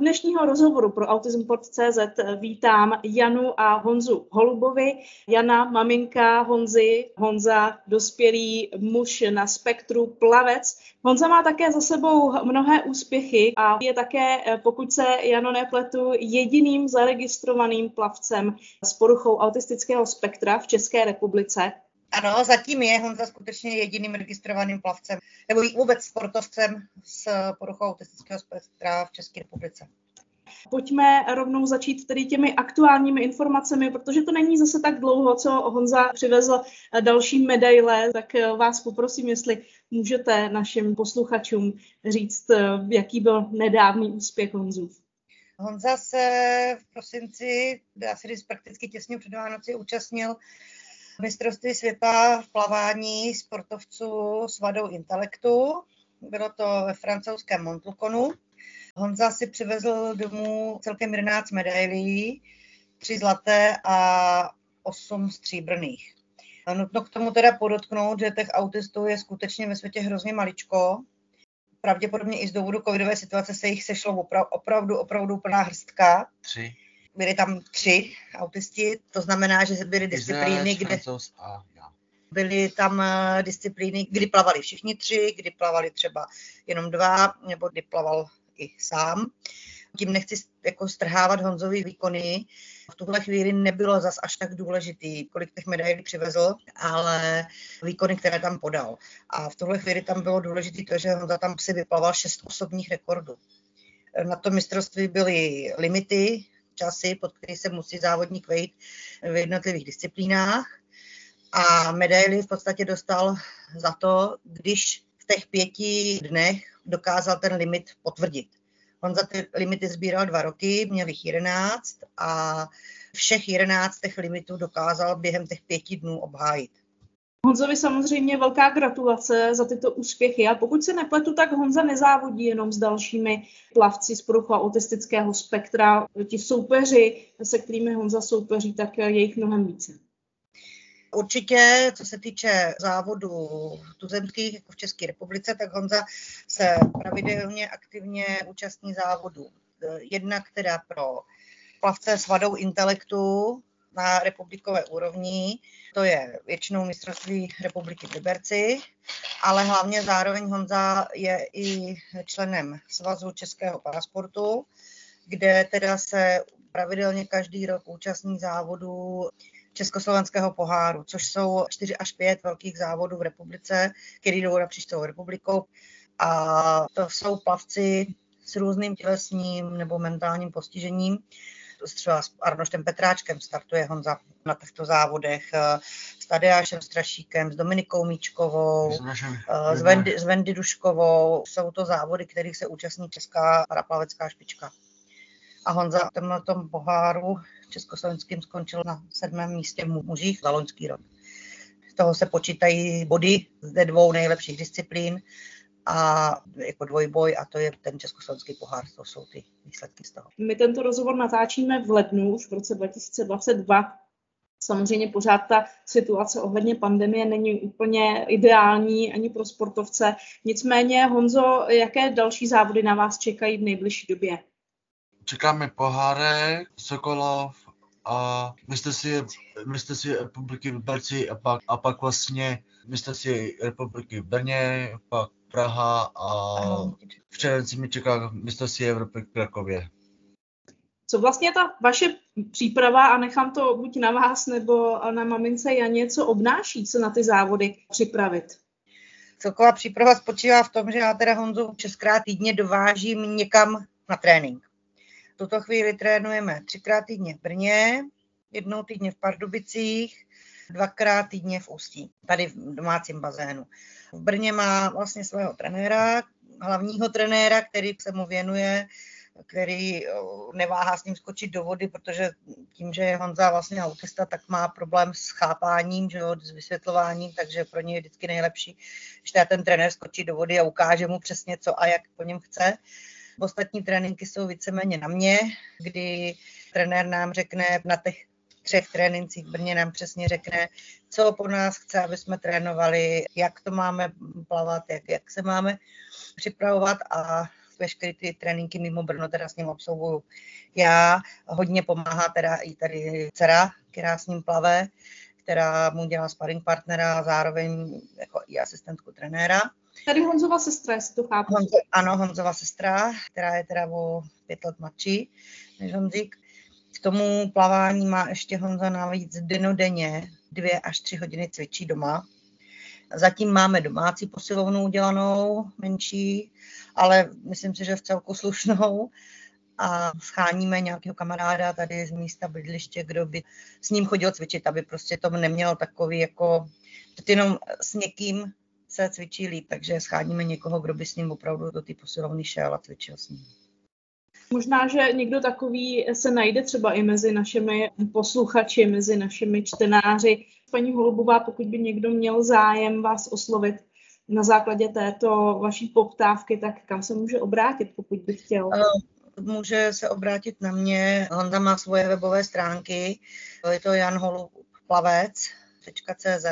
dnešního rozhovoru pro AutismPod.cz vítám Janu a Honzu Holubovi. Jana, maminka Honzy, Honza, dospělý muž na spektru, plavec. Honza má také za sebou mnohé úspěchy a je také, pokud se Jano nepletu, jediným zaregistrovaným plavcem s poruchou autistického spektra v České republice. Ano, zatím je Honza skutečně jediným registrovaným plavcem, nebo vůbec sportovcem s poruchou autistického spektra v České republice. Pojďme rovnou začít tedy těmi aktuálními informacemi, protože to není zase tak dlouho, co Honza přivezl další medaile, tak vás poprosím, jestli můžete našim posluchačům říct, jaký byl nedávný úspěch Honzův. Honza se v prosinci, říct prakticky těsně před Vánoci, účastnil mistrovství světa v plavání sportovců s vadou intelektu. Bylo to ve francouzském Montlukonu. Honza si přivezl domů celkem 11 medailí, 3 zlaté a 8 stříbrných. Nutno k tomu teda podotknout, že těch autistů je skutečně ve světě hrozně maličko. Pravděpodobně i z důvodu covidové situace se jich sešlo opravdu, opravdu plná hrstka. Tři byli tam tři autisti, to znamená, že byly disciplíny, kde... Byly tam eh, disciplíny, kdy plavali všichni tři, kdy plavali třeba jenom dva, nebo kdy plaval i sám. Tím nechci jako strhávat Honzovi výkony. V tuhle chvíli nebylo zas až tak důležitý, kolik těch medailí přivezl, ale výkony, které tam podal. A v tuhle chvíli tam bylo důležité to, že Honza tam si vyplaval šest osobních rekordů. Na to mistrovství byly limity, časy, pod který se musí závodník vejít v jednotlivých disciplínách. A medaily v podstatě dostal za to, když v těch pěti dnech dokázal ten limit potvrdit. On za ty limity sbíral dva roky, měl jich jedenáct a všech jedenáct těch limitů dokázal během těch pěti dnů obhájit. Honzovi samozřejmě velká gratulace za tyto úspěchy a pokud se nepletu, tak Honza nezávodí jenom s dalšími plavci z poruchu autistického spektra. Ti soupeři, se kterými Honza soupeří, tak je jich mnohem více. Určitě, co se týče závodu tuzemských jako v České republice, tak Honza se pravidelně aktivně účastní závodu. Jedna, která pro plavce s vadou intelektu, na republikové úrovni, to je většinou mistrovství republiky v Liberci, ale hlavně zároveň Honza je i členem Svazu českého pasportu, kde teda se pravidelně každý rok účastní závodů Československého poháru, což jsou 4 až 5 velkých závodů v republice, které jdou napříč celou republikou. A to jsou plavci s různým tělesním nebo mentálním postižením, třeba s Arnoštem Petráčkem startuje Honza na těchto závodech, eh, s Tadeášem Strašíkem, s Dominikou Míčkovou, eh, s Vendy, s Vendy Duškovou. Jsou to závody, kterých se účastní česká paraplavecká špička. A Honza na tom poháru československým skončil na sedmém místě mužích za loňský rok. Z toho se počítají body ze dvou nejlepších disciplín a jako dvojboj a to je ten československý pohár, to jsou ty výsledky z toho. My tento rozhovor natáčíme v lednu, už v roce 2022. Samozřejmě pořád ta situace ohledně pandemie není úplně ideální ani pro sportovce. Nicméně, Honzo, jaké další závody na vás čekají v nejbližší době? Čekáme pohárek, Sokolov a mistrovství, si republiky v Berci a pak, a pak vlastně si republiky v Brně, pak Praha a v červenci mi čeká mistrovství Evropy v Krakově. Co vlastně ta vaše příprava, a nechám to buď na vás nebo na mamince Janě, co obnáší se na ty závody připravit? Celková příprava spočívá v tom, že já teda Honzu šestkrát týdně dovážím někam na trénink. V tuto chvíli trénujeme třikrát týdně v Brně, jednou týdně v Pardubicích, dvakrát týdně v Ústí, tady v domácím bazénu. V Brně má vlastně svého trenéra, hlavního trenéra, který se mu věnuje, který neváhá s ním skočit do vody, protože tím, že je Honza vlastně autista, tak má problém s chápáním, že jo, s vysvětlováním, takže pro něj je vždycky nejlepší, když ten trenér skočí do vody a ukáže mu přesně co a jak po něm chce. Ostatní tréninky jsou víceméně na mě, kdy trenér nám řekne na těch třech trénincích v Brně nám přesně řekne, co po nás chce, aby jsme trénovali, jak to máme plavat, jak, jak se máme připravovat a veškeré ty tréninky mimo Brno teda s ním absolvuju já. Hodně pomáhá teda i tady dcera, která s ním plave, která mu dělá sparring partnera a zároveň jako i asistentku trenéra. Tady Honzova sestra, jestli to chápu. Honzo, ano, Honzova sestra, která je teda o pět let mladší než Honzik. K tomu plavání má ještě Honza navíc denodenně dvě až tři hodiny cvičí doma. Zatím máme domácí posilovnu udělanou, menší, ale myslím si, že v celku slušnou a scháníme nějakého kamaráda tady z místa bydliště, kdo by s ním chodil cvičit, aby prostě to nemělo takový jako, jenom s někým se cvičí líp, takže scháníme někoho, kdo by s ním opravdu do té posilovny šel a cvičil s ním. Možná, že někdo takový se najde třeba i mezi našimi posluchači, mezi našimi čtenáři. Paní Holubová, pokud by někdo měl zájem vás oslovit na základě této vaší poptávky, tak kam se může obrátit, pokud by chtěl? Může se obrátit na mě. Honza má svoje webové stránky. Je to janholubplavec.cz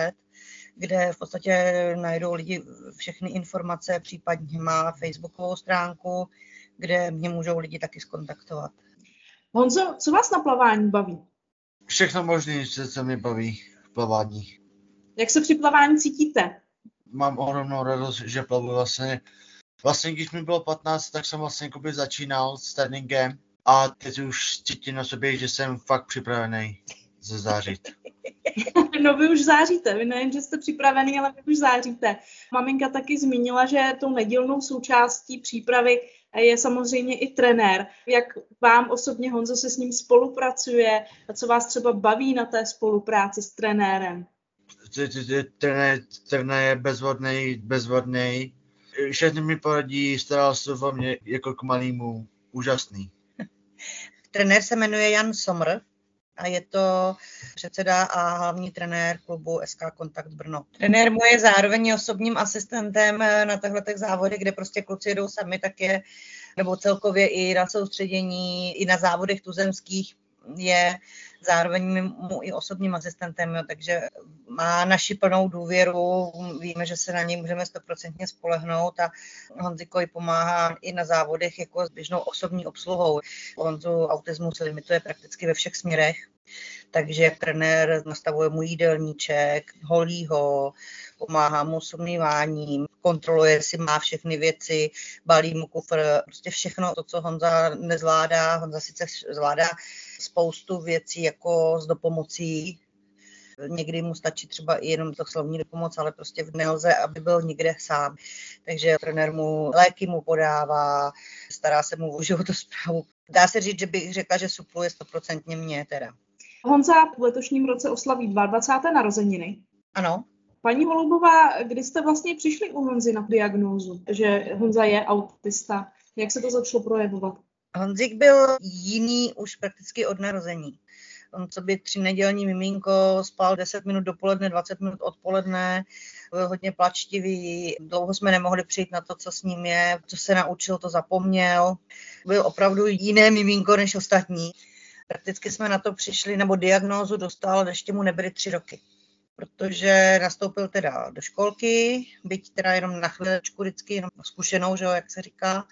kde v podstatě najdou lidi všechny informace, případně má facebookovou stránku, kde mě můžou lidi taky skontaktovat. Honzo, co vás na plavání baví? Všechno možné, co se mi baví v plavání. Jak se při plavání cítíte? Mám ohromnou radost, že plavu vlastně. Vlastně, když mi bylo 15, tak jsem vlastně začínal s tréninkem a teď už cítím na sobě, že jsem fakt připravený zazářit. no vy už záříte, vy nejen, že jste připravený, ale vy už záříte. Maminka taky zmínila, že tou nedílnou součástí přípravy je samozřejmě i trenér. Jak vám osobně, Honzo, se s ním spolupracuje a co vás třeba baví na té spolupráci s trenérem? Trenér, trenér je bezvodný, bezvodný. Všechny mi poradí, staral se o mě jako k malému. Úžasný. Trenér se jmenuje Jan Somr, a je to předseda a hlavní trenér klubu SK Kontakt Brno. Trenér mu je zároveň osobním asistentem na těchto závodech, kde prostě kluci jedou sami, tak je, nebo celkově i na soustředění, i na závodech tuzemských je zároveň mu i osobním asistentem, jo, takže má naši plnou důvěru, víme, že se na něj můžeme stoprocentně spolehnout a Honziko pomáhá i na závodech jako s běžnou osobní obsluhou. Honzu autismu se limituje prakticky ve všech směrech, takže trenér nastavuje mu jídelníček, holí ho, pomáhá mu s umýváním, kontroluje, jestli má všechny věci, balí mu kufr, prostě všechno to, co Honza nezvládá. Honza sice zvládá spoustu věcí jako s dopomocí, Někdy mu stačí třeba i jenom to slovní dopomoc, ale prostě nelze, aby byl nikde sám. Takže trenér mu léky mu podává, stará se mu o životosprávu. Dá se říct, že bych řekla, že supluje stoprocentně mě teda. Honza v letošním roce oslaví 22. narozeniny. Ano. Paní Holubová, kdy jste vlastně přišli u Honzy na diagnózu, že Honza je autista? Jak se to začalo projevovat? Honzik byl jiný už prakticky od narození. On co by tři nedělní miminko, spal 10 minut dopoledne, 20 minut odpoledne, byl hodně plačtivý, dlouho jsme nemohli přijít na to, co s ním je, co se naučil, to zapomněl. Byl opravdu jiné miminko než ostatní. Prakticky jsme na to přišli, nebo diagnózu dostal, ještě mu nebyly tři roky protože nastoupil teda do školky, byť teda jenom na chvíličku vždycky, jenom zkušenou, že jo, jak se říká,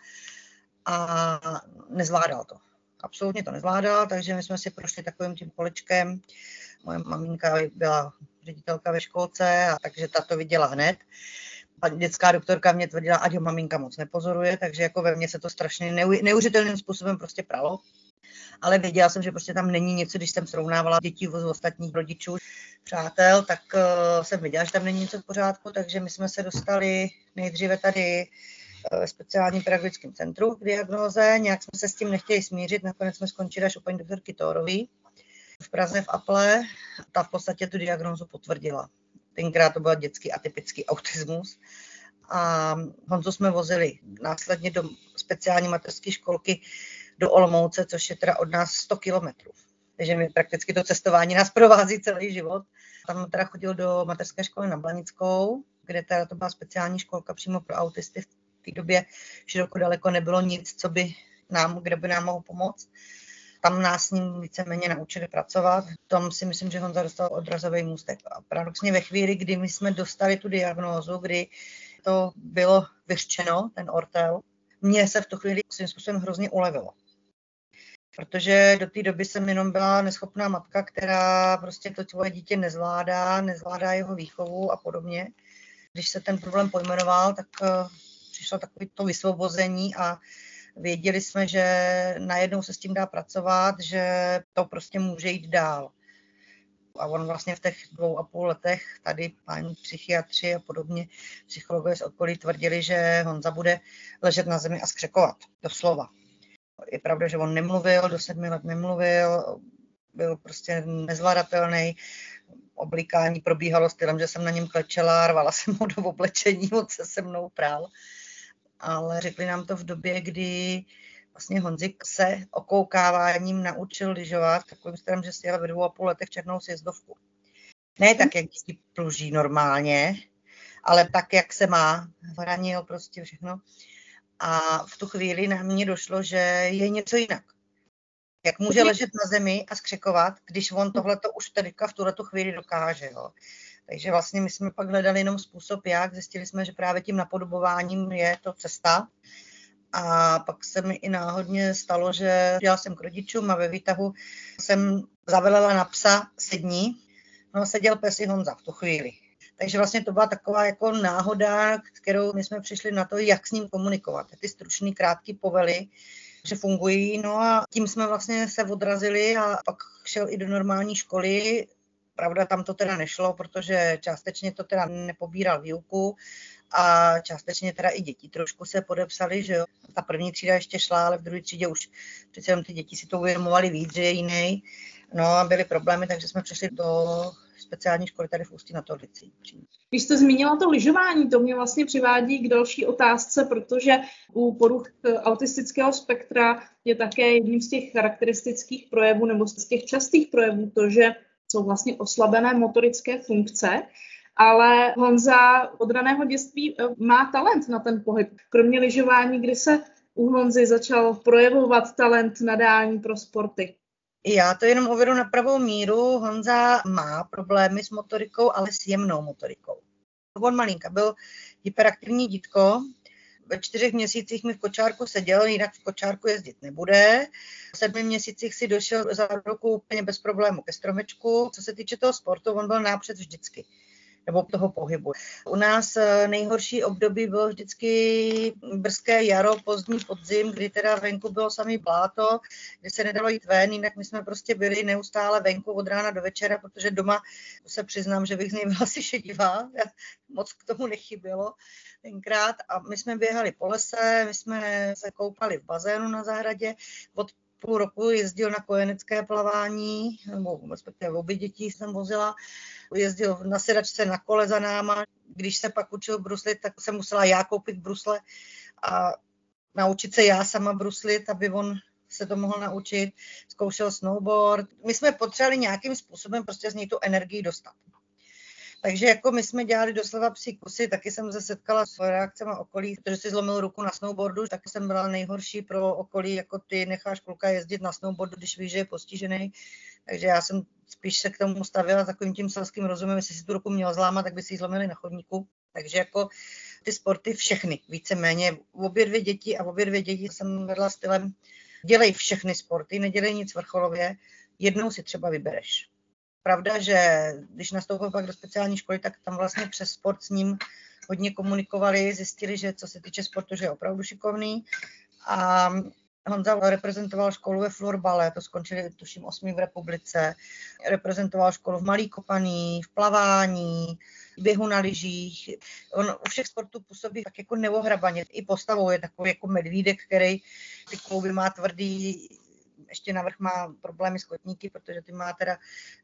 a nezvládal to. Absolutně to nezvládal, takže my jsme si prošli takovým tím kolečkem. Moje maminka byla ředitelka ve školce, a takže ta to viděla hned. A dětská doktorka mě tvrdila, ať ho maminka moc nepozoruje, takže jako ve mně se to strašně neuvěřitelným způsobem prostě pralo ale věděla jsem, že prostě tam není něco, když jsem srovnávala děti z ostatních rodičů, přátel, tak uh, jsem viděla, že tam není něco v pořádku, takže my jsme se dostali nejdříve tady ve speciálním pedagogickém centru k diagnoze, nějak jsme se s tím nechtěli smířit, nakonec jsme skončili až u paní doktorky Tórový v Praze v Aple, ta v podstatě tu diagnózu potvrdila. Tenkrát to byl dětský atypický autismus. A Honzu jsme vozili následně do speciální mateřské školky do Olomouce, což je teda od nás 100 kilometrů. Takže mi prakticky to cestování nás provází celý život. Tam teda chodil do mateřské školy na Blanickou, kde teda to byla speciální školka přímo pro autisty. V té době široko daleko nebylo nic, co by nám, kde by nám mohl pomoct. Tam nás s ním víceméně naučili pracovat. Tam si myslím, že Honza dostal odrazový můstek. A paradoxně ve chvíli, kdy my jsme dostali tu diagnózu, kdy to bylo vyřčeno, ten ortel, mně se v tu chvíli svým způsobem hrozně ulevilo. Protože do té doby jsem jenom byla neschopná matka, která prostě to tvoje dítě nezvládá, nezvládá jeho výchovu a podobně. Když se ten problém pojmenoval, tak uh, přišlo takové to vysvobození a věděli jsme, že najednou se s tím dá pracovat, že to prostě může jít dál. A on vlastně v těch dvou a půl letech tady paní psychiatři a podobně psychologové z okolí tvrdili, že Honza bude ležet na zemi a skřekovat, doslova. Je pravda, že on nemluvil, do sedmi let nemluvil, byl prostě nezvladatelný. Oblikání probíhalo stylem, že jsem na něm klečela, rvala jsem ho do oblečení, on se se mnou prál. Ale řekli nám to v době, kdy vlastně Honzik se okoukáváním naučil lyžovat takovým stylem, že si jel ve dvou a půl letech černou sjezdovku. Ne tak, jak děti pluží normálně, ale tak, jak se má. Hranil prostě všechno. A v tu chvíli na mě došlo, že je něco jinak. Jak může ležet na zemi a skřekovat, když on tohle to už teďka v tuhle chvíli dokáže. Jo. Takže vlastně my jsme pak hledali jenom způsob, jak. Zjistili jsme, že právě tím napodobováním je to cesta. A pak se mi i náhodně stalo, že jela jsem k rodičům a ve výtahu jsem zavelela na psa sední. No seděl pes i Honza v tu chvíli. Takže vlastně to byla taková jako náhoda, kterou my jsme přišli na to, jak s ním komunikovat. Ty stručný, krátké povely, že fungují. No a tím jsme vlastně se odrazili a pak šel i do normální školy. Pravda, tam to teda nešlo, protože částečně to teda nepobíral výuku a částečně teda i děti trošku se podepsali, že jo. Ta první třída ještě šla, ale v druhé třídě už přece jenom ty děti si to uvědomovali víc, že je jiný. No a byly problémy, takže jsme přešli do speciální školy tady v Ústí na Orlicí. Když jste zmínila to lyžování, to mě vlastně přivádí k další otázce, protože u poruch autistického spektra je také jedním z těch charakteristických projevů nebo z těch častých projevů to, že jsou vlastně oslabené motorické funkce ale Honza od raného dětství eh, má talent na ten pohyb. Kromě lyžování, kdy se u Honzy začal projevovat talent nadání pro sporty. Já to jenom uvedu na pravou míru. Honza má problémy s motorikou, ale s jemnou motorikou. On malinka byl hyperaktivní dítko, ve čtyřech měsících mi v kočárku seděl, jinak v kočárku jezdit nebude. V sedmi měsících si došel za roku úplně bez problému ke stromečku. Co se týče toho sportu, on byl nápřed vždycky nebo toho pohybu. U nás eh, nejhorší období bylo vždycky brzké jaro, pozdní podzim, kdy teda venku bylo samý bláto, kdy se nedalo jít ven, jinak my jsme prostě byli neustále venku od rána do večera, protože doma se přiznám, že bych z něj byla asi šedivá, moc k tomu nechybělo tenkrát a my jsme běhali po lese, my jsme se koupali v bazénu na zahradě, od půl roku jezdil na kojenecké plavání, nebo respektive obě dětí jsem vozila, jezdil na sedačce na kole za náma. Když se pak učil bruslit, tak jsem musela já koupit brusle a naučit se já sama bruslit, aby on se to mohl naučit. Zkoušel snowboard. My jsme potřebovali nějakým způsobem prostě z něj tu energii dostat. Takže jako my jsme dělali doslova psí kusy, taky jsem se setkala s reakcemi okolí, protože si zlomil ruku na snowboardu, tak jsem byla nejhorší pro okolí, jako ty necháš kluka jezdit na snowboardu, když víš, že je postižený. Takže já jsem spíš se k tomu stavila takovým tím selským rozumem, jestli si tu ruku měl zlámat, tak by si ji zlomili na chodníku. Takže jako ty sporty všechny, víceméně obě dvě děti a obě dvě děti jsem vedla stylem, dělej všechny sporty, nedělej nic vrcholově, jednou si třeba vybereš pravda, že když nastoupil pak do speciální školy, tak tam vlastně přes sport s ním hodně komunikovali, zjistili, že co se týče sportu, že je opravdu šikovný. A Honza reprezentoval školu ve florbale, to skončili tuším osmý v republice. Reprezentoval školu v Malý Kopaný, v plavání, běhu na lyžích. On u všech sportů působí tak jako neohrabaně. I postavou je takový jako medvídek, který ty klouby má tvrdý, ještě navrh má problémy s kotníky, protože ty má teda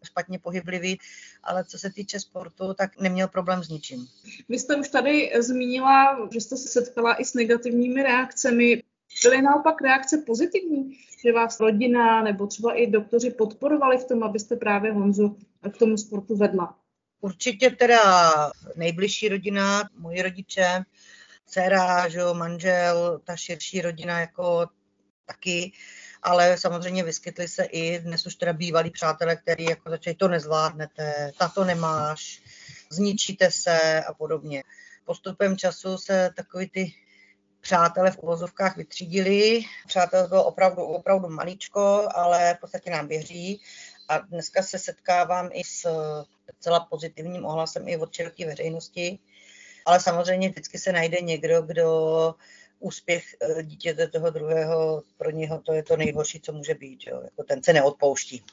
špatně pohyblivý, ale co se týče sportu, tak neměl problém s ničím. Vy jste už tady zmínila, že jste se setkala i s negativními reakcemi. Byly naopak reakce pozitivní, že vás rodina nebo třeba i doktoři podporovali v tom, abyste právě Honzu k tomu sportu vedla? Určitě teda nejbližší rodina, moji rodiče, dcera, že, manžel, ta širší rodina jako taky ale samozřejmě vyskytly se i dnes už teda bývalí přátelé, kteří jako začali, to nezvládnete, tato nemáš, zničíte se a podobně. Postupem času se takový ty přátelé v uvozovkách vytřídili. Přátel bylo opravdu, opravdu maličko, ale v podstatě nám věří. A dneska se setkávám i s celá pozitivním ohlasem i od široké veřejnosti. Ale samozřejmě vždycky se najde někdo, kdo úspěch eh, dítěte toho druhého, pro něho to je to nejhorší, co může být. Jo? Jako ten se neodpouští.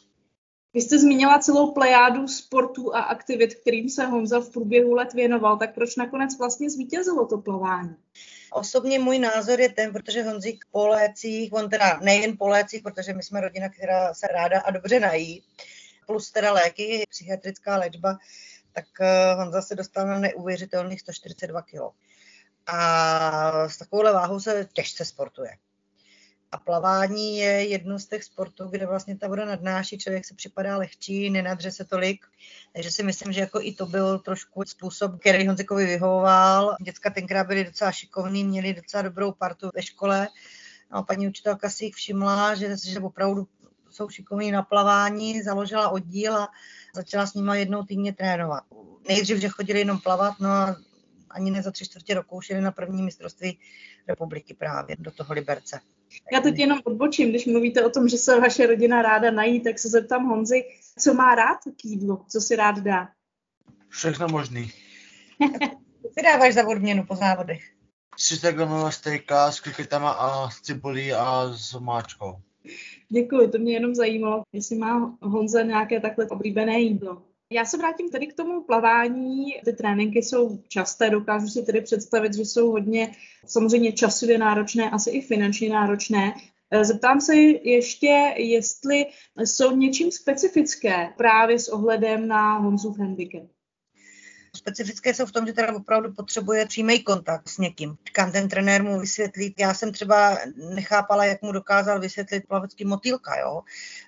Vy jste zmínila celou plejádu sportů a aktivit, kterým se Honza v průběhu let věnoval, tak proč nakonec vlastně zvítězilo to plavání? Osobně můj názor je ten, protože Honzík po lécích, on teda nejen po lécích, protože my jsme rodina, která se ráda a dobře nají, plus teda léky, psychiatrická léčba, tak eh, Honza se dostal na neuvěřitelných 142 kg. A s takovouhle váhou se těžce sportuje. A plavání je jedno z těch sportů, kde vlastně ta voda nadnáší, člověk se připadá lehčí, nenadře se tolik. Takže si myslím, že jako i to byl trošku způsob, který Honzikovi vyhovoval. Děcka tenkrát byli docela šikovní, měli docela dobrou partu ve škole. No, paní učitelka si jich všimla, že, že opravdu jsou šikovní na plavání, založila oddíl a začala s nimi jednou týdně trénovat. Nejdřív, že chodili jenom plavat, no a ani ne za tři čtvrtě roku šli na první mistrovství republiky právě do toho Liberce. Já teď jenom odbočím, když mluvíte o tom, že se vaše rodina ráda nají, tak se zeptám Honzi, co má rád k jídlu, co si rád dá? Všechno možný. Co si dáváš za odměnu po závodech? 30 gramová stejka s kriketama a s cibulí a s máčkou. Děkuji, to mě jenom zajímalo, jestli má Honza nějaké takhle oblíbené jídlo. Já se vrátím tedy k tomu plavání. Ty tréninky jsou časté, dokážu si tedy představit, že jsou hodně samozřejmě časově náročné, asi i finančně náročné. Zeptám se ještě, jestli jsou něčím specifické právě s ohledem na Honzův handicap specifické jsou v tom, že teda opravdu potřebuje přímý kontakt s někým. Kam ten trenér mu vysvětlí. Já jsem třeba nechápala, jak mu dokázal vysvětlit plavecký motýlka, jo?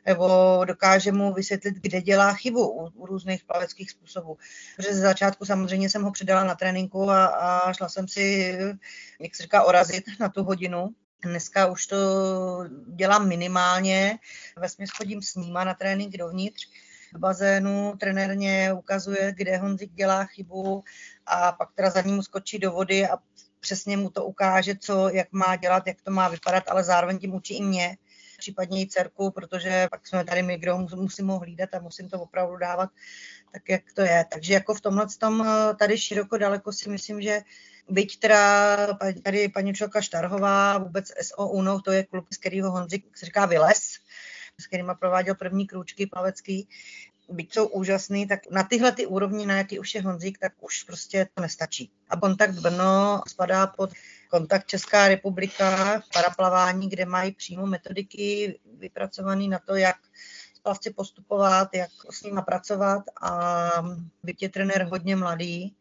nebo dokáže mu vysvětlit, kde dělá chybu u, u různých plaveckých způsobů. Protože ze začátku samozřejmě jsem ho předala na tréninku a, a šla jsem si, jak se říká, orazit na tu hodinu. Dneska už to dělám minimálně, ve chodím s níma na trénink dovnitř, v bazénu, trenér mě ukazuje, kde Honzik dělá chybu a pak teda za ním skočí do vody a přesně mu to ukáže, co, jak má dělat, jak to má vypadat, ale zároveň tím učí i mě, případně i dcerku, protože pak jsme tady my, kdo musím ho hlídat a musím to opravdu dávat tak, jak to je. Takže jako v tomhle tom eh, tady široko daleko si myslím, že byť teda tady paní Čelka Štarhová, vůbec SO UNO, to je klub, z kterého Honzik se říká Vyles, s kterými prováděl první krůčky plavecký, byť jsou úžasný, tak na tyhle ty úrovni, na jaký už je Honzík, tak už prostě to nestačí. A kontakt Brno spadá pod kontakt Česká republika paraplavání, kde mají přímo metodiky vypracované na to, jak plavci postupovat, jak s nimi pracovat a byť je trenér hodně mladý,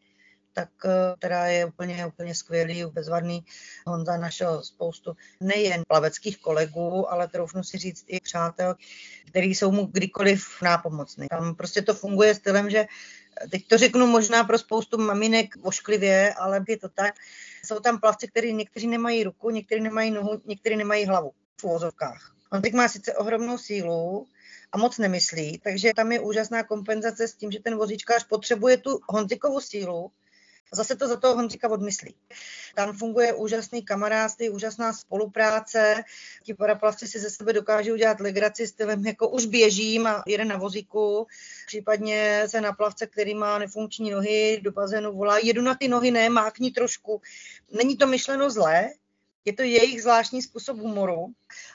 tak eh, teda je úplně, úplně skvělý, bezvadný. Honza našel spoustu nejen plaveckých kolegů, ale troufnu si říct i přátel, který jsou mu kdykoliv nápomocný. Tam prostě to funguje stylem, že teď to řeknu možná pro spoustu maminek ošklivě, ale je to tak. Jsou tam plavci, kteří někteří nemají ruku, někteří nemají nohu, někteří nemají hlavu v úvozovkách. On teď má sice ohromnou sílu, a moc nemyslí, takže tam je úžasná kompenzace s tím, že ten vozíčkář potřebuje tu Honzikovu sílu, zase to za toho Honzíka odmyslí. Tam funguje úžasný kamarádství, úžasná spolupráce. Ti paraplavci si ze sebe dokážou udělat legraci stylem, jako už běžím a jede na vozíku, případně se na plavce, který má nefunkční nohy, do bazénu volá, jedu na ty nohy, ne, mákni trošku. Není to myšleno zlé, je to jejich zvláštní způsob humoru.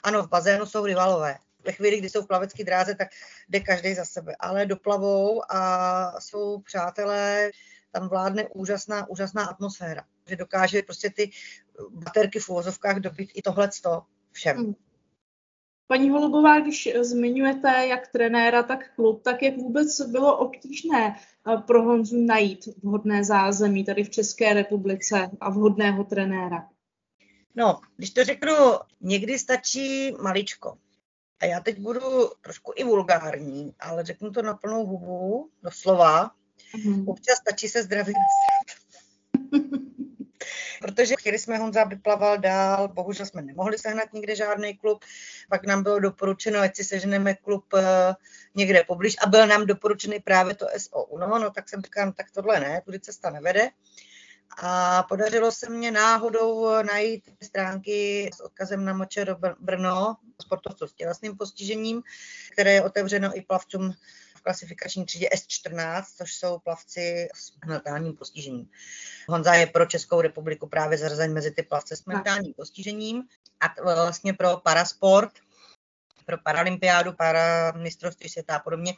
Ano, v bazénu jsou rivalové. Ve chvíli, kdy jsou v plavecké dráze, tak jde každý za sebe. Ale doplavou a jsou přátelé, tam vládne úžasná, úžasná atmosféra. Že dokáže prostě ty baterky v uvozovkách dobít i tohle všem. Hmm. Paní Holubová, když zmiňujete jak trenéra, tak klub, tak jak vůbec bylo obtížné eh, pro Honzu najít vhodné zázemí tady v České republice a vhodného trenéra? No, když to řeknu, někdy stačí maličko. A já teď budu trošku i vulgární, ale řeknu to na plnou hubu, doslova. Mm. Občas stačí se zdraví Protože chtěli jsme Honza, aby plaval dál, bohužel jsme nemohli sehnat nikde žádný klub, pak nám bylo doporučeno, ať si seženeme klub uh, někde poblíž a byl nám doporučený právě to SO. No, no tak jsem říkal, tak tohle ne, tudy cesta nevede. A podařilo se mně náhodou najít stránky s odkazem na Močer Brno, sportovců s tělesným postižením, které je otevřeno i plavcům klasifikační třídě S14, což jsou plavci s mentálním postižením. Honza je pro Českou republiku právě zařazen mezi ty plavce s mentálním postižením a vlastně pro parasport, pro paralympiádu, para mistrovství světa a podobně,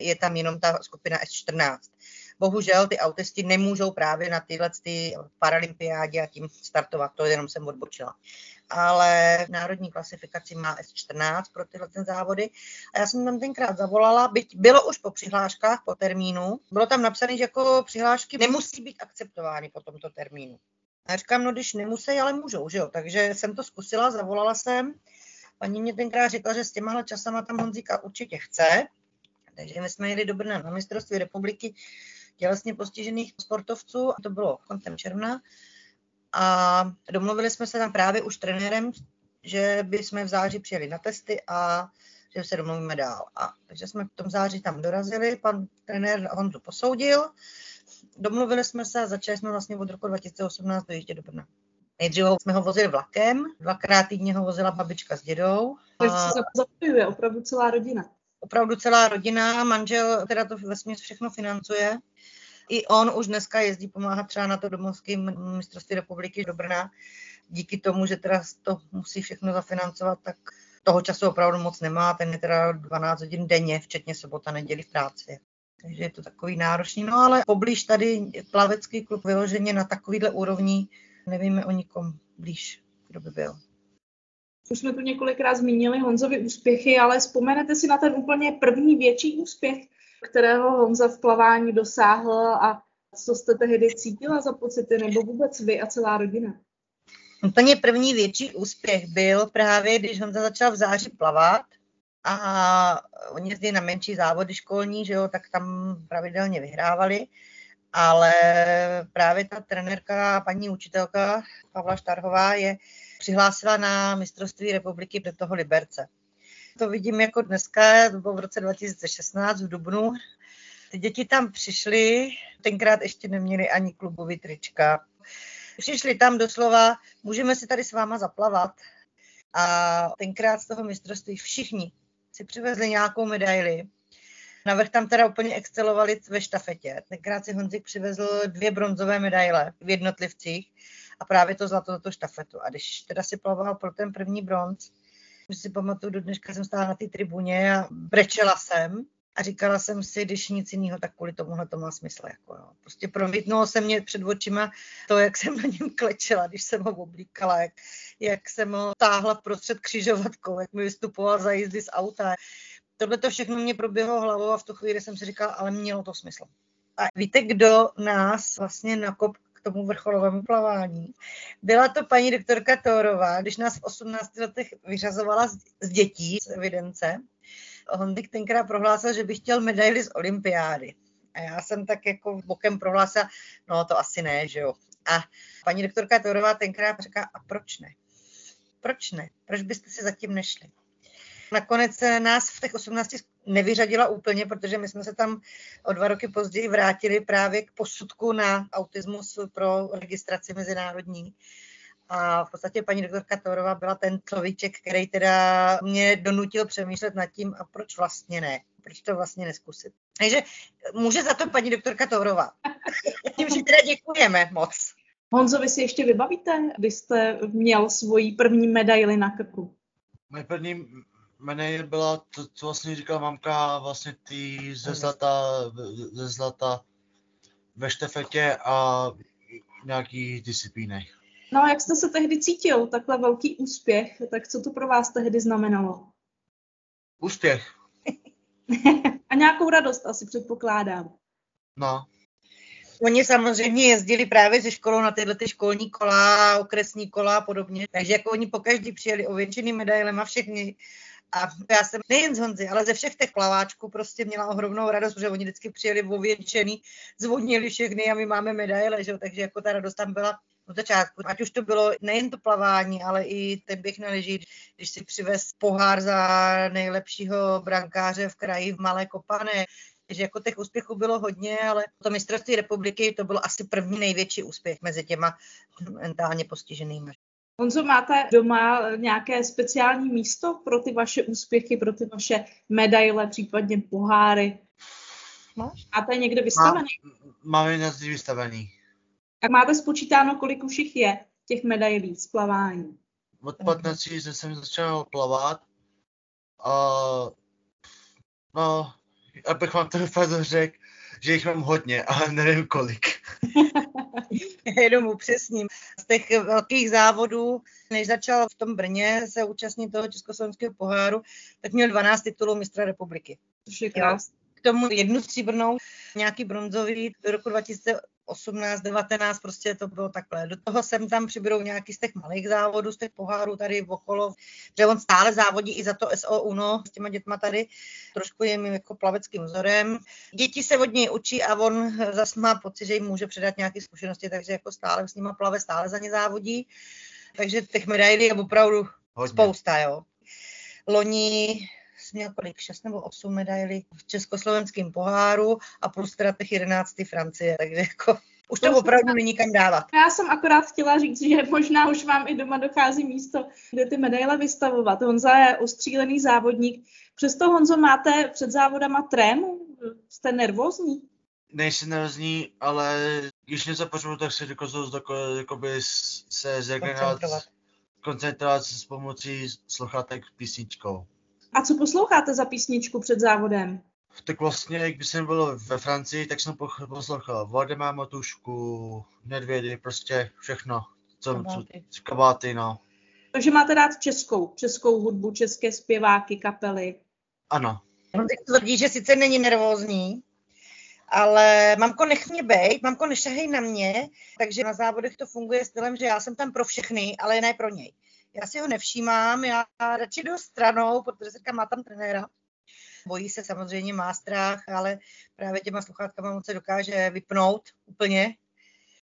je tam jenom ta skupina S14. Bohužel ty autisti nemůžou právě na tyhle ty paralympiádě a tím startovat, to jenom jsem odbočila. Ale v národní klasifikaci má S14 pro tyhle ten závody. A já jsem tam tenkrát zavolala, byť bylo už po přihláškách, po termínu, bylo tam napsané, že jako přihlášky nemusí být akceptovány po tomto termínu. A já říkám, no když nemusí, ale můžou, že jo. Takže jsem to zkusila, zavolala jsem. Paní mě tenkrát řekla, že s těmahle časama tam Honzíka určitě chce. Takže my jsme jeli do Brna na mistrovství republiky tělesně postižených sportovců, a to bylo koncem června. A domluvili jsme se tam právě už trenérem, že by jsme v září přijeli na testy a že se domluvíme dál. A, takže jsme v tom září tam dorazili, pan trenér Honzu posoudil, domluvili jsme se a začali jsme vlastně od roku 2018 dojíždět do Brna. Nejdříve jsme ho vozili vlakem, dvakrát týdně ho vozila babička s dědou. Takže se zapojuje opravdu celá rodina. Opravdu celá rodina, manžel teda to vlastně všechno financuje. I on už dneska jezdí pomáhat třeba na to domovské mistrovství republiky do Brna. Díky tomu, že teda to musí všechno zafinancovat, tak toho času opravdu moc nemá. Ten je teda 12 hodin denně, včetně sobota, neděli v práci. Takže je to takový náročný. No ale poblíž tady plavecký klub vyloženě na takovýhle úrovni nevíme o nikom blíž, kdo by byl. Už jsme tu několikrát zmínili Honzovi úspěchy, ale vzpomenete si na ten úplně první větší úspěch, kterého Honza v plavání dosáhl a co jste tehdy cítila za pocity, nebo vůbec vy a celá rodina? Úplně první větší úspěch byl právě, když Honza začal v září plavat a oni jezdí na menší závody školní, že jo, tak tam pravidelně vyhrávali, ale právě ta trenérka, paní učitelka Pavla Štarhová je přihlásila na mistrovství republiky do toho Liberce. To vidím jako dneska, bylo v roce 2016 v Dubnu. Ty děti tam přišly, tenkrát ještě neměli ani klubový trička. Přišli tam doslova, můžeme si tady s váma zaplavat. A tenkrát z toho mistrovství všichni si přivezli nějakou medaili. Navrh tam teda úplně excelovali ve štafetě. Tenkrát si Honzik přivezl dvě bronzové medaile v jednotlivcích a právě to zlato za tu štafetu. A když teda si plaval pro ten první bronz, si pamatuju, do dneška jsem stála na té tribuně a brečela jsem a říkala jsem si, když nic jiného, tak kvůli tomuhle to má smysl. Jako, jo. Prostě promítnulo se mě před očima to, jak jsem na něm klečela, když jsem ho oblíkala, jak, jak jsem ho táhla prostřed křižovatkou, jak mi vystupoval za jízdy z auta. Tohle to všechno mě proběhlo hlavou a v tu chvíli jsem si říkala, ale mělo to smysl. A víte, kdo nás vlastně nakop tomu vrcholovému plavání. Byla to paní doktorka Tórová, když nás v 18 letech vyřazovala z dětí z evidence. Hondik tenkrát prohlásil, že by chtěl medaili z olympiády. A já jsem tak jako bokem prohlásila, no to asi ne, že jo. A paní doktorka Tórová tenkrát říká, a proč ne? Proč ne? Proč byste si zatím nešli? Nakonec nás v těch 18 nevyřadila úplně, protože my jsme se tam o dva roky později vrátili právě k posudku na autismus pro registraci mezinárodní. A v podstatě paní doktorka Torová byla ten človíček, který teda mě donutil přemýšlet nad tím, a proč vlastně ne, proč to vlastně neskusit. Takže může za to paní doktorka Tourová. Tím, že teda děkujeme moc. Honzo, vy si ještě vybavíte, kdy jste měl svoji první medaili na krku? Moje první jmenuje byla, to, co vlastně říkala mamka, vlastně ty ze zlata, ze zlata ve štefetě a nějaký disciplíny. No a jak jste se tehdy cítil, takhle velký úspěch, tak co to pro vás tehdy znamenalo? Úspěch. a nějakou radost asi předpokládám. No. Oni samozřejmě jezdili právě ze školou na tyhle ty školní kola, okresní kola a podobně. Takže jako oni pokaždý přijeli ověnčený medailema všechny a já jsem nejen z Honzy, ale ze všech těch plaváčků prostě měla ohromnou radost, protože oni vždycky přijeli ověnčený, zvonili všechny a my máme medaile, že? takže jako ta radost tam byla od začátku. Ať už to bylo nejen to plavání, ale i ten běh na lyži, když si přivez pohár za nejlepšího brankáře v kraji v Malé Kopané, že jako těch úspěchů bylo hodně, ale to mistrovství republiky to byl asi první největší úspěch mezi těma mentálně postiženými. Honzo, máte doma nějaké speciální místo pro ty vaše úspěchy, pro ty vaše medaile, případně poháry? Máš? A to je někde vystavený? Má, máme na vystavený. A máte spočítáno, kolik už jich je, těch medailí z plavání? Od 15 jsem začal plavat a no, abych vám to řekl, že jich mám hodně, ale nevím kolik. Jenom upřesním. Z těch velkých závodů, než začal v tom Brně se účastnit toho Československého poháru, tak měl 12 titulů mistra republiky. Což je krásné. K tomu jednu stříbrnou, nějaký bronzový do roku 2000 18, 19, prostě to bylo takhle. Do toho sem tam přibydou nějaký z těch malých závodů, z těch pohárů tady okolo, že on stále závodí i za to SO UNO s těma dětma tady, trošku je mi jako plaveckým vzorem. Děti se od něj učí a on zase má pocit, že jim může předat nějaké zkušenosti, takže jako stále s nima plave, stále za ně závodí. Takže těch medailí je opravdu Hodně. spousta, jo. Loni měl kolik, 6 nebo 8 medailí v československém poháru a plus teda těch 11 Francie, takže jako už to, opravdu není kam dávat. Já jsem akorát chtěla říct, že možná už vám i doma dochází místo, kde ty medaile vystavovat. Honza je ostřílený závodník. Přesto, Honzo, máte před závodama trému? Jste nervózní? Nejsem nervózní, ale když něco počnu, tak si dokážu jakoby se zregenerovat, koncentrovat s pomocí sluchátek písničkou. A co posloucháte za písničku před závodem? Tak vlastně, když jsem byl ve Francii, tak jsem poslouchal Vodema, Matušku, Nedvědy, prostě všechno. Co, kabáty. Co, kabáty, no. Takže máte rád českou, českou hudbu, české zpěváky, kapely. Ano. On teď tvrdí, že sice není nervózní, ale mamko, nech mě bejt, mamko, nešahej na mě, takže na závodech to funguje stylem, že já jsem tam pro všechny, ale ne pro něj já si ho nevšímám, já radši jdu stranou, protože se má tam trenéra. Bojí se samozřejmě, má strach, ale právě těma sluchátkama on se dokáže vypnout úplně.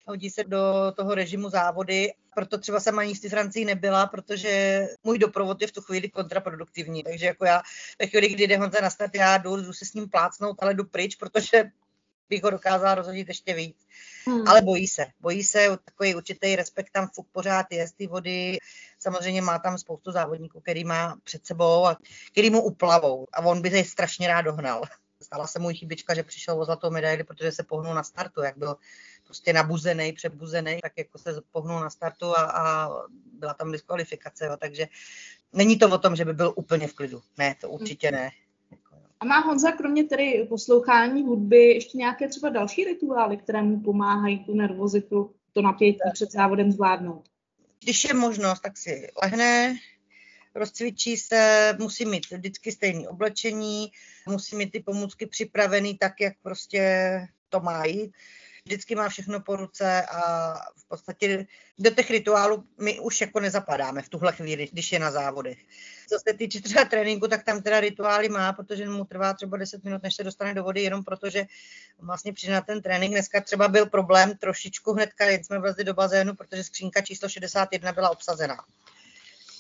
Hodí se do toho režimu závody, proto třeba jsem ani z Francii nebyla, protože můj doprovod je v tu chvíli kontraproduktivní. Takže jako já ve chvíli, kdy jde Honza na start, já jdu, jdu se s ním plácnout, ale jdu pryč, protože bych ho dokázala rozhodit ještě víc. Hmm. Ale bojí se. Bojí se, takový určitý respekt tam fuk pořád je z té vody. Samozřejmě má tam spoustu závodníků, který má před sebou a který mu uplavou. A on by se strašně rád dohnal. Stala se mu chybička, že přišel o zlatou medaili, protože se pohnul na startu, jak byl prostě nabuzený, přebuzený, tak jako se pohnul na startu a, a byla tam diskvalifikace. Jo. Takže není to o tom, že by byl úplně v klidu. Ne, to určitě ne. A má Honza kromě tedy poslouchání hudby ještě nějaké třeba další rituály, které mu pomáhají tu nervozitu, to napětí před závodem zvládnout? Když je možnost, tak si lehne, rozcvičí se, musí mít vždycky stejné oblečení, musí mít ty pomůcky připravený tak, jak prostě to má jít vždycky má všechno po ruce a v podstatě do těch rituálů my už jako nezapadáme v tuhle chvíli, když je na závodech. Co se týče třeba tréninku, tak tam teda rituály má, protože mu trvá třeba 10 minut, než se dostane do vody, jenom protože vlastně přijde na ten trénink. Dneska třeba byl problém trošičku hnedka, jen jsme vlezli do bazénu, protože skřínka číslo 61 byla obsazená.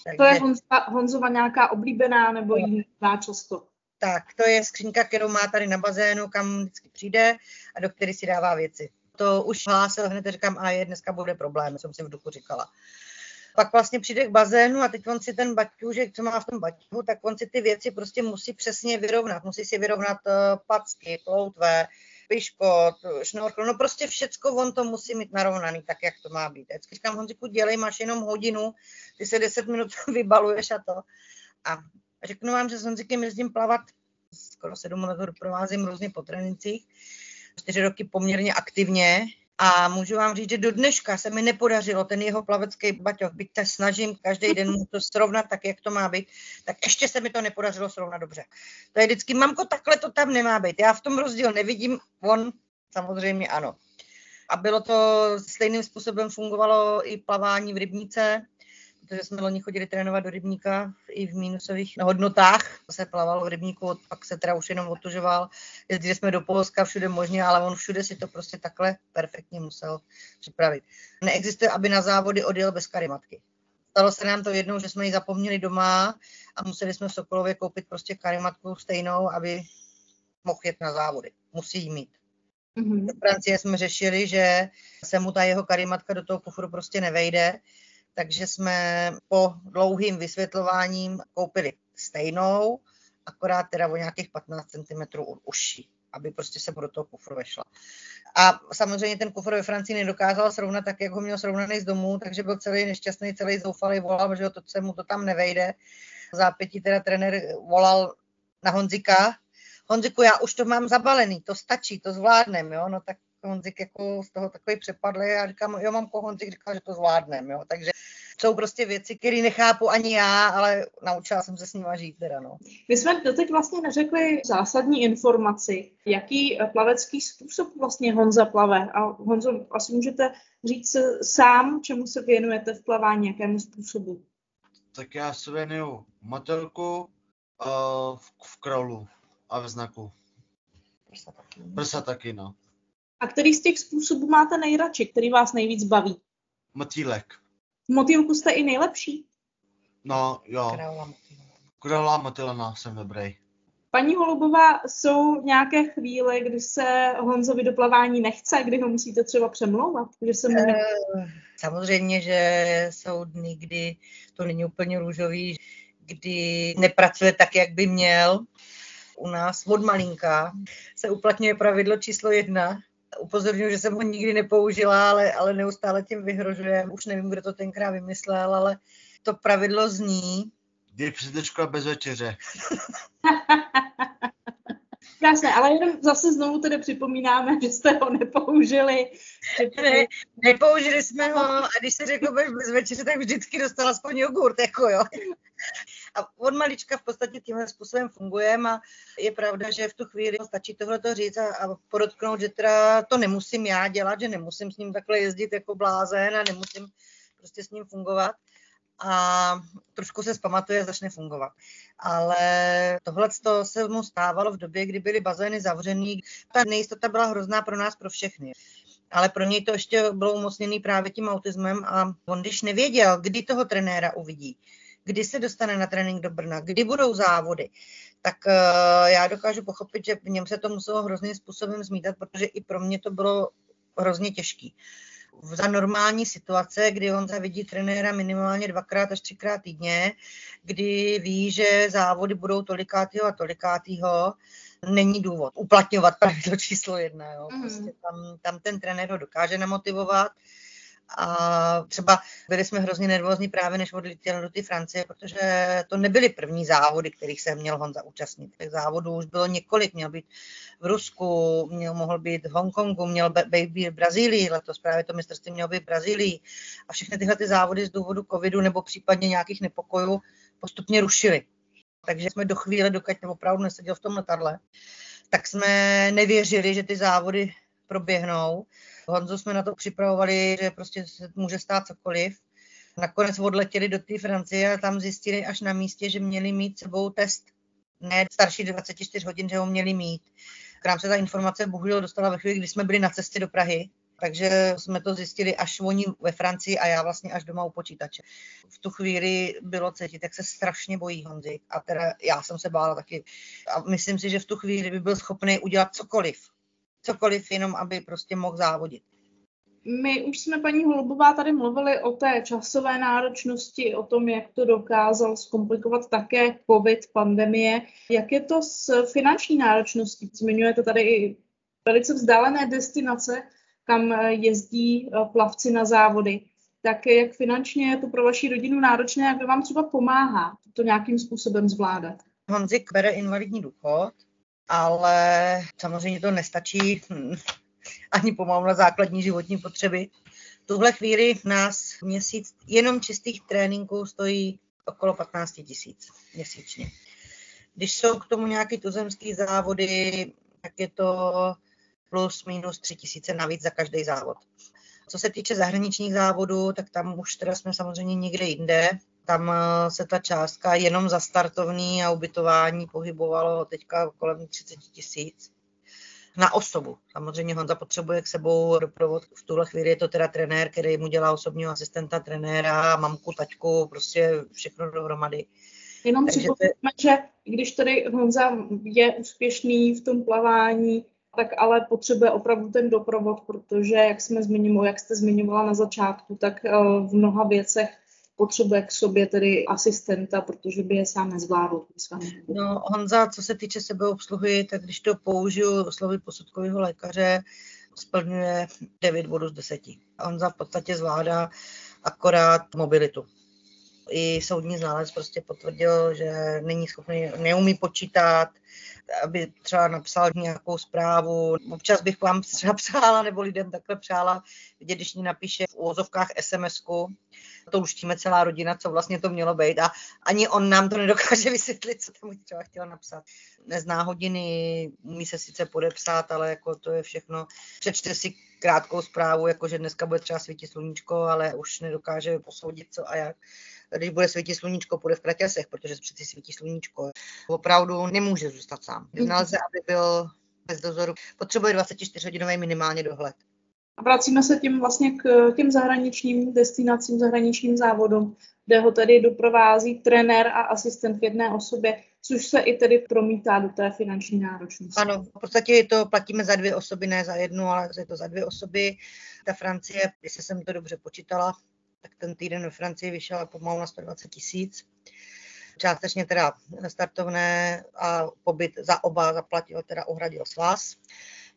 Takže... To je Honzova, Honzova nějaká oblíbená nebo jiná často? Tak, to je skřínka, kterou má tady na bazénu, kam vždycky přijde a do které si dává věci. To už hlásil hned, říkám, a je, dneska bude problém, jsem si v duchu říkala. Pak vlastně přijde k bazénu a teď on si ten baťůžek, co má v tom baťuhu, tak on si ty věci prostě musí přesně vyrovnat. Musí si vyrovnat uh, packy, ploutve, piškot, šnorchl, no prostě všecko on to musí mít narovnaný tak, jak to má být. Vždycky říkám, Honziku, dělej, máš jenom hodinu, ty se 10 minut vybaluješ a to. A řeknu vám, že s Honzikem jezdím plavat skoro sedm let ho doprovázím různě po trénincích, čtyři roky poměrně aktivně a můžu vám říct, že do dneška se mi nepodařilo ten jeho plavecký baťoch, byť se snažím každý den mu to srovnat tak, jak to má být, tak ještě se mi to nepodařilo srovnat dobře. To je vždycky, mamko, takhle to tam nemá být. Já v tom rozdíl nevidím, on samozřejmě ano. A bylo to stejným způsobem fungovalo i plavání v rybníce, protože jsme loni chodili trénovat do rybníka i v mínusových hodnotách. Se plaval v rybníku, pak se teda už jenom otužoval. Jezdili jsme do Polska, všude možně, ale on všude si to prostě takhle perfektně musel připravit. Neexistuje, aby na závody odjel bez karimatky. Stalo se nám to jednou, že jsme ji zapomněli doma a museli jsme v Sokolově koupit prostě karimatku stejnou, aby mohl jet na závody. Musí jí mít. Mm-hmm. V Francie jsme řešili, že se mu ta jeho karimatka do toho kufru prostě nevejde, takže jsme po dlouhým vysvětlováním koupili stejnou, akorát teda o nějakých 15 cm užší, aby prostě se do toho kufru vešla. A samozřejmě ten kufr ve Francii nedokázal srovnat tak, jak ho měl srovnaný z domů, takže byl celý nešťastný, celý zoufalý, volal, že to se mu to tam nevejde. Zápětí teda trenér volal na Honzika, Honziku, já už to mám zabalený, to stačí, to zvládnem, jo, no tak Honzik jako z toho takový přepadlý a říkám, jo, mamko, Honzik říkal, že to zvládnem, jo, takže jsou prostě věci, které nechápu ani já, ale naučila jsem se s nimi žít teda, no. My jsme doteď vlastně neřekli zásadní informaci, jaký plavecký způsob vlastně Honza plave. A Honzo, asi můžete říct sám, čemu se věnujete v plavání, jakému způsobu? Tak já se věnuju motelku uh, v, v kraulu a ve znaku. Prsa taky. Prsa taky, no. A který z těch způsobů máte nejradši, který vás nejvíc baví? Motýlek. Motýlku jste i nejlepší? No, jo. Krála motýlena jsem dobrý. Paní Holubová, jsou nějaké chvíle, kdy se Honzovi do plavání nechce, kdy ho musíte třeba přemlouvat? Že se mu ne... Eh, samozřejmě, že jsou dny, kdy to není úplně růžový, kdy nepracuje tak, jak by měl. U nás od malinka se uplatňuje pravidlo číslo jedna, upozorňuji, že jsem ho nikdy nepoužila, ale, ale neustále tím vyhrožuje. Už nevím, kdo to tenkrát vymyslel, ale to pravidlo zní. Přijde škola bez večeře. Krásné, ale jenom zase znovu tedy připomínáme, že jste ho nepoužili. Ne, nepoužili jsme ho a když se řekl bez večeře, tak vždycky dostal aspoň jogurt, jako jo. A od malička v podstatě tímhle způsobem fungujeme a je pravda, že v tu chvíli stačí tohle to říct a, a podotknout, že teda to nemusím já dělat, že nemusím s ním takhle jezdit jako blázen a nemusím prostě s ním fungovat a trošku se zpamatuje a začne fungovat. Ale tohle se mu stávalo v době, kdy byly bazény zavřený. Ta nejistota byla hrozná pro nás, pro všechny. Ale pro něj to ještě bylo umocněné právě tím autismem a on když nevěděl, kdy toho trenéra uvidí, kdy se dostane na trénink do Brna, kdy budou závody, tak uh, já dokážu pochopit, že v něm se to muselo hrozným způsobem zmítat, protože i pro mě to bylo hrozně těžký. Za normální situace, kdy on vidí trenéra minimálně dvakrát až třikrát týdně, kdy ví, že závody budou tolikátýho a tolikátýho, není důvod uplatňovat pravidlo číslo jedna. Jo. Mhm. Prostě tam, tam ten trenér ho dokáže namotivovat a třeba byli jsme hrozně nervózní právě, než odletěl do ty Francie, protože to nebyly první závody, kterých se měl Honza účastnit. Těch závodů už bylo několik, měl být v Rusku, měl, mohl být v Hongkongu, měl být v Brazílii, letos právě to mistrovství mělo být v Brazílii. A všechny tyhle ty závody z důvodu covidu nebo případně nějakých nepokojů postupně rušily. Takže jsme do chvíle, dokud opravdu neseděl v tom letadle, tak jsme nevěřili, že ty závody proběhnou. Honzo jsme na to připravovali, že prostě se může stát cokoliv. Nakonec odletěli do té Francie a tam zjistili až na místě, že měli mít sebou test. Ne starší 24 hodin, že ho měli mít. K nám se ta informace bohužel dostala ve chvíli, kdy jsme byli na cestě do Prahy, takže jsme to zjistili až oni ve Francii a já vlastně až doma u počítače. V tu chvíli bylo cítit, jak se strašně bojí Honzi a teda já jsem se bála taky. A myslím si, že v tu chvíli by byl schopný udělat cokoliv cokoliv, jenom aby prostě mohl závodit. My už jsme, paní Holubová, tady mluvili o té časové náročnosti, o tom, jak to dokázal zkomplikovat také COVID, pandemie. Jak je to s finanční náročností? Zmiňujete tady i velice vzdálené destinace, kam jezdí eh, plavci na závody. Tak jak finančně je to pro vaši rodinu náročné a kdo vám třeba pomáhá to nějakým způsobem zvládat? Honzik bere invalidní důchod, ale samozřejmě to nestačí hm, ani pomalu na základní životní potřeby. V tuhle chvíli nás měsíc jenom čistých tréninků stojí okolo 15 tisíc měsíčně. Když jsou k tomu nějaké tuzemské závody, tak je to plus minus 3 tisíce navíc za každý závod. Co se týče zahraničních závodů, tak tam už teda jsme samozřejmě někde jinde. Tam eh, se ta částka jenom za startovní a ubytování pohybovalo teďka kolem 30 tisíc na osobu. Samozřejmě Honza potřebuje k sebou doprovod. V tuhle chvíli je to teda trenér, který mu dělá osobního asistenta trenéra, mamku, taťku, prostě všechno dohromady. Jenom připomínáme, že když tady Honza je úspěšný v tom plavání, tak ale potřebuje opravdu ten doprovod, protože, jak jsme zmiňovali, jak jste zmiňovala na začátku, tak eh, v mnoha věcech potřebuje k sobě tedy asistenta, protože by je sám nezvládl. No, Honza, co se týče sebeobsluhy, tak když to použiju slovy posudkového lékaře, splňuje 9 bodů z 10. Honza v podstatě zvládá akorát mobilitu i soudní znalec prostě potvrdil, že není schopný, neumí počítat, aby třeba napsal nějakou zprávu. Občas bych vám třeba přála, nebo lidem takhle přála, vidět, když mi napíše v úvozovkách sms to už tím celá rodina, co vlastně to mělo být a ani on nám to nedokáže vysvětlit, co tam třeba chtěla napsat. Nezná hodiny, umí se sice podepsat, ale jako to je všechno. Přečte si krátkou zprávu, jako že dneska bude třeba svítit sluníčko, ale už nedokáže posoudit co a jak když bude svítit sluníčko, půjde v kratěsech, protože přeci svítí sluníčko. Opravdu nemůže zůstat sám. Nelze, aby byl bez dozoru. Potřebuje 24-hodinový minimálně dohled. A vracíme se tím vlastně k těm zahraničním destinacím, zahraničním závodům, kde ho tedy doprovází trenér a asistent v jedné osobě, což se i tedy promítá do té finanční náročnosti. Ano, v podstatě to platíme za dvě osoby, ne za jednu, ale je to za dvě osoby. Ta Francie, jestli jsem to dobře počítala, tak ten týden ve Francii vyšel pomalu na 120 tisíc. Částečně teda startovné a pobyt za oba zaplatil, teda uhradil svaz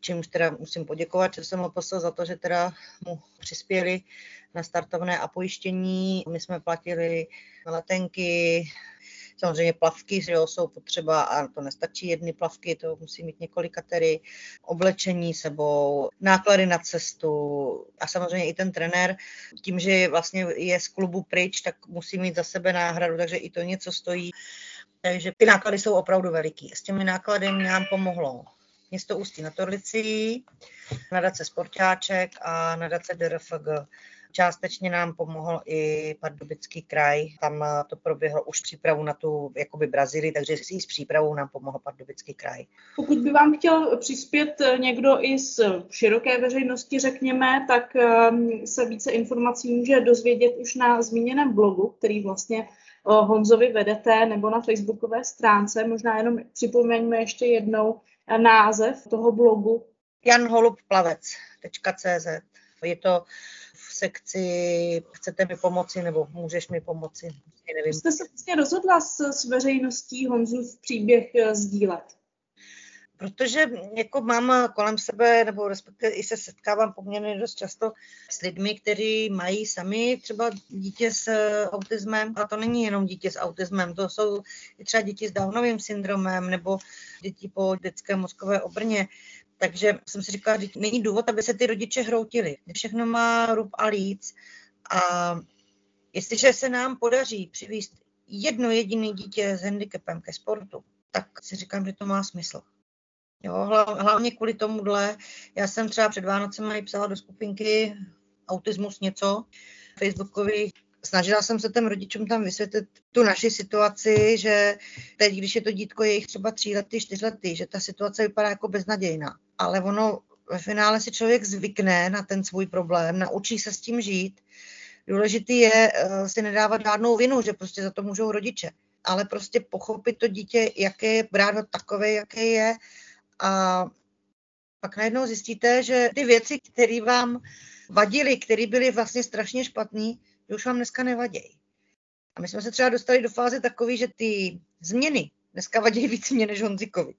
čímž teda musím poděkovat jsem poslal za to, že teda mu přispěli na startovné a pojištění. My jsme platili letenky, Samozřejmě plavky že jo, jsou potřeba a to nestačí jedny plavky, to musí mít několikatery, oblečení sebou, náklady na cestu a samozřejmě i ten trenér, tím, že vlastně je z klubu pryč, tak musí mít za sebe náhradu, takže i to něco stojí. Takže ty náklady jsou opravdu veliký. S těmi náklady nám pomohlo město Ústí na Torlici, nadace Sportáček a nadace DRFG. Částečně nám pomohl i Pardubický kraj, tam eh, to proběhlo už přípravu na tu jakoby Brazílii, takže i s přípravou nám pomohl Pardubický kraj. Pokud by vám chtěl přispět eh, někdo i z široké veřejnosti, řekněme, tak ehm, se více informací může dozvědět už na zmíněném blogu, který vlastně eh, Honzovi vedete, nebo na facebookové stránce. Možná jenom připomeňme ještě jednou název toho blogu. Jan Holub Plavec.cz Je to sekci chcete mi pomoci nebo můžeš mi pomoci. Nevím. Jste se vlastně rozhodla s, s veřejností v příběh eh, sdílet? Protože jako mám kolem sebe, nebo respektive i se setkávám poměrně dost často s lidmi, kteří mají sami třeba dítě s eh, autismem, a to není jenom dítě s autismem, to jsou i třeba děti s Downovým syndromem nebo děti po dětské mozkové obrně. Takže jsem si říkala, že není důvod, aby se ty rodiče hroutili. Všechno má rub a líc. A jestliže se nám podaří přivést jedno jediné dítě s handicapem ke sportu, tak si říkám, že to má smysl. Jo, hlavně kvůli tomuhle. Já jsem třeba před Vánocem psala do skupinky autismus něco, Facebookový snažila jsem se těm rodičům tam vysvětlit tu naši situaci, že teď, když je to dítko jejich třeba tří lety, čtyř lety, že ta situace vypadá jako beznadějná. Ale ono ve finále si člověk zvykne na ten svůj problém, naučí se s tím žít. Důležitý je uh, si nedávat žádnou vinu, že prostě za to můžou rodiče. Ale prostě pochopit to dítě, jaké je, brát ho takové, jaké je. A pak najednou zjistíte, že ty věci, které vám vadily, které byly vlastně strašně špatné, už vám dneska nevadějí. A my jsme se třeba dostali do fáze takové, že ty změny dneska vadí víc mě než Honzikovi.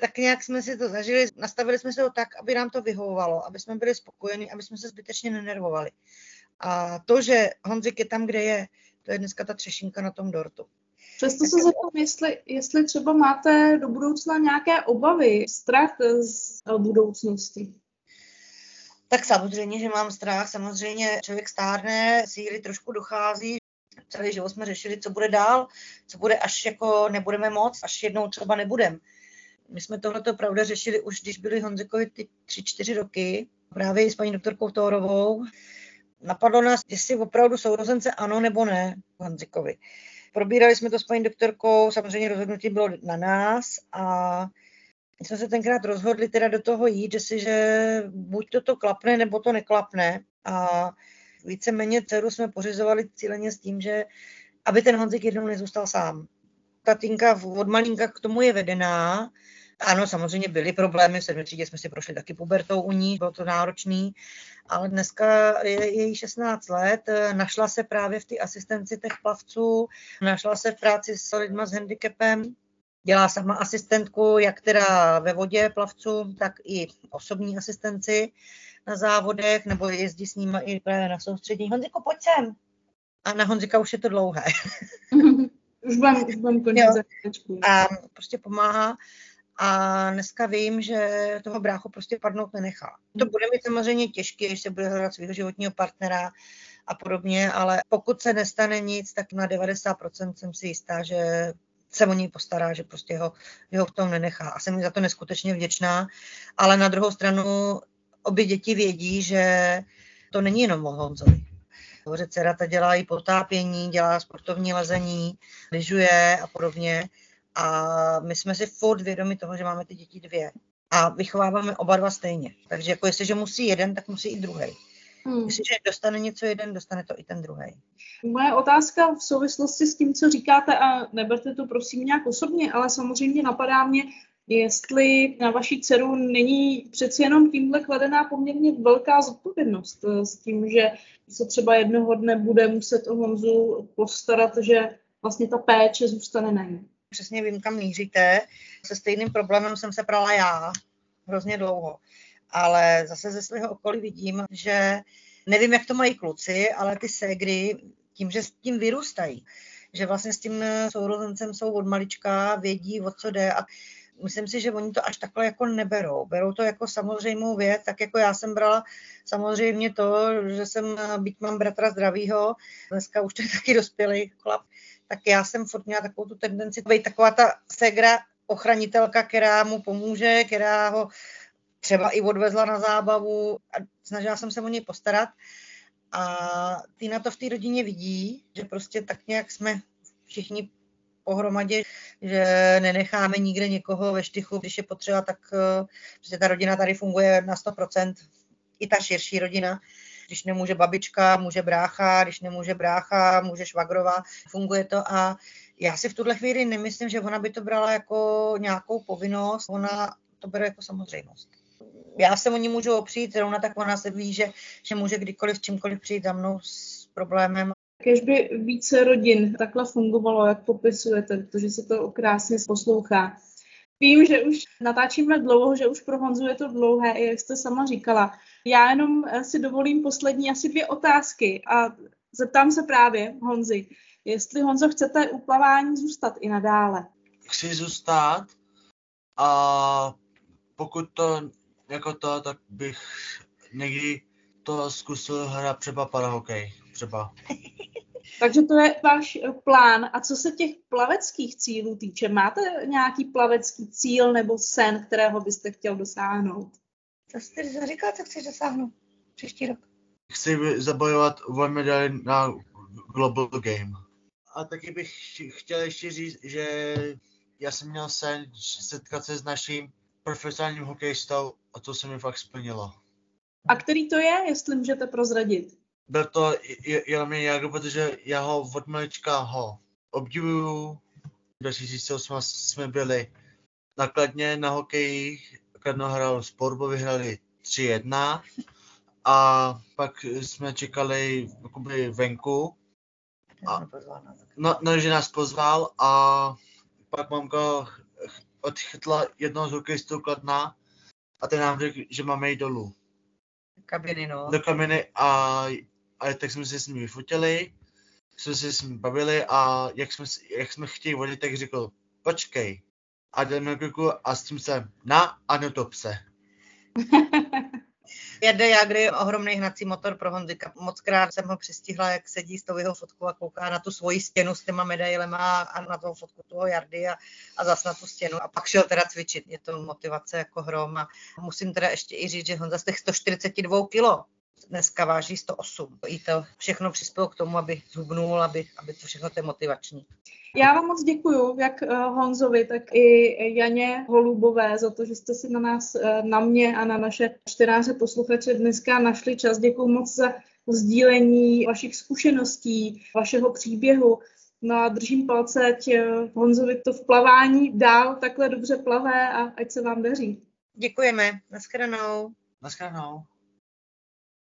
Tak nějak jsme si to zažili, nastavili jsme se to tak, aby nám to vyhovovalo, aby jsme byli spokojeni, aby jsme se zbytečně nenervovali. A to, že Honzik je tam, kde je, to je dneska ta třešinka na tom dortu. Přesto se zeptám, jestli, jestli třeba máte do budoucna nějaké obavy, strach z budoucnosti. Tak samozřejmě, že mám strach, samozřejmě člověk stárne, síly trošku dochází, celý život jsme řešili, co bude dál, co bude, až jako nebudeme moc, až jednou třeba nebudem. My jsme tohleto pravda řešili už, když byli Honzikovi ty tři, čtyři roky, právě s paní doktorkou Tórovou. Napadlo nás, jestli opravdu sourozence ano nebo ne Honzikovi. Probírali jsme to s paní doktorkou, samozřejmě rozhodnutí bylo na nás a my jsme se tenkrát rozhodli teda do toho jít, že buď to, to klapne, nebo to neklapne. A víceméně dceru jsme pořizovali cíleně s tím, že aby ten Honzik jednou nezůstal sám. Tatinka od malinka k tomu je vedená. Ano, samozřejmě byly problémy, v sedmi třídě jsme si prošli taky pubertou u ní, bylo to náročný, ale dneska je její 16 let, našla se právě v té asistenci těch plavců, našla se v práci s lidmi s handicapem, dělá sama asistentku, jak teda ve vodě plavců, tak i osobní asistenci na závodech, nebo jezdí s nimi i právě na soustředí. Honziko, pojď sem. A na Honzika už je to dlouhé. už mám, už mám končit A prostě pomáhá. A dneska vím, že toho bráchu prostě padnout nenechá. To bude mi samozřejmě těžké, když se bude hledat svého životního partnera a podobně, ale pokud se nestane nic, tak na 90% jsem si jistá, že se o něj postará, že prostě ho, že ho v tom nenechá. A jsem mi za to neskutečně vděčná. Ale na druhou stranu obě děti vědí, že to není jenom o Honzovi. Dcera ta dělá i potápění, dělá sportovní lezení, lyžuje a podobně. A my jsme si furt vědomi toho, že máme ty děti dvě. A vychováváme oba dva stejně. Takže jako jestliže musí jeden, tak musí i druhý. Hmm. Jestliže dostane něco jeden, dostane to i ten druhý. Moje otázka v souvislosti s tím, co říkáte, a neberte to prosím nějak osobně, ale samozřejmě napadá mě, jestli na vaší dceru není přeci jenom tímhle kladená poměrně velká zodpovědnost eh, s tím, že se třeba jednoho dne bude muset o Honzu postarat, že vlastně ta péče zůstane na ní. Přesně vím, kam míříte. Se stejným problémem jsem se prala já hrozně dlouho. Ale zase ze svého okolí vidím, že nevím, jak to mají kluci, ale ty ségry tím, že s tím vyrůstají, že vlastně s tím sourozencem jsou od malička, vědí, o co jde a myslím si, že oni to až takhle jako neberou. Berou to jako samozřejmou věc, tak jako já jsem brala samozřejmě to, že jsem, byť mám bratra zdravýho, dneska už to je taky dospělý chlap, tak já jsem furt měla takovou tu tendenci být taková ta segra ochranitelka, která mu pomůže, která ho třeba i odvezla na zábavu a snažila jsem se o něj postarat. A ty na to v té rodině vidí, že prostě tak nějak jsme všichni pohromadě, že nenecháme nikde někoho ve štychu, když je potřeba, tak eh, prostě ta rodina tady funguje na 100%, i ta širší rodina. Když nemůže babička, může brácha, když nemůže brácha, může švagrova, funguje to a já si v tuhle chvíli nemyslím, že ona by to brala jako nějakou povinnost, ona to bere jako samozřejmost. Já se o ní můžu opřít, zrovna tak ona se ví, že, že může kdykoliv čímkoliv přijít za mnou s problémem Kež by více rodin takhle fungovalo, jak popisujete, protože se to krásně poslouchá. Vím, že už natáčíme dlouho, že už pro Honzu je to dlouhé, jak jste sama říkala. Já jenom si dovolím poslední asi dvě otázky a zeptám se právě Honzi, jestli Honzo chcete u plavání zůstat i nadále. Chci zůstat a pokud to jako to, tak bych někdy to zkusil hrát třeba parahokej, třeba. Takže to je váš eh, plán. A co se těch plaveckých cílů týče, máte nějaký plavecký cíl nebo sen, kterého byste chtěl dosáhnout? Co jste říkal, co chceš dosáhnout příští rok? Chci zabojovat o medaili na Global Game. A taky bych chtěl ještě říct, že já jsem měl sen setkat se s naším profesionálním hokejistou a to se mi fakt splnilo. A který to je, jestli můžete prozradit? Byl to jenom Jago, protože já ho od malička ho obdivuju. V 2008 jsme byli nakladně na hokeji, Kladno hrál Sporbo, vyhrali 3-1 a pak jsme čekali jakoby venku. A, no, no, že nás pozval a pak mamka odchytla jednoho z hokejistů Kladna a ten nám řekl, že máme jít dolů. Kabiny, no. Do kabiny a a tak jsme se s ním vyfotili, jsme se s ním bavili a jak jsme, jak jsme chtěli vodit, tak řekl, počkej. A jdeme kluku a s tím jsem na a netop se. Jede Jagry ohromný hnací motor pro Honzika. Moc krát jsem ho přistihla, jak sedí s tou jeho fotkou a kouká na tu svoji stěnu s těma medailema a na toho fotku toho Jardy a, a zas na tu stěnu. A pak šel teda cvičit. Je to motivace jako hrom a musím teda ještě i říct, že Honza z těch 142 kilo dneska váží 108. I to všechno přispělo k tomu, aby zhubnul, aby, aby to všechno to je motivační. Já vám moc děkuji, jak eh, Honzovi, tak i Janě Holubové za to, že jste si na nás, eh, na mě a na naše čtenáře posluchače dneska našli čas. Děkuji moc za sdílení vašich zkušeností, vašeho příběhu. No a držím palce, ať eh, Honzovi to v plavání dál takhle dobře plavé a ať se vám daří. Děkujeme. Naschledanou. Naschledanou.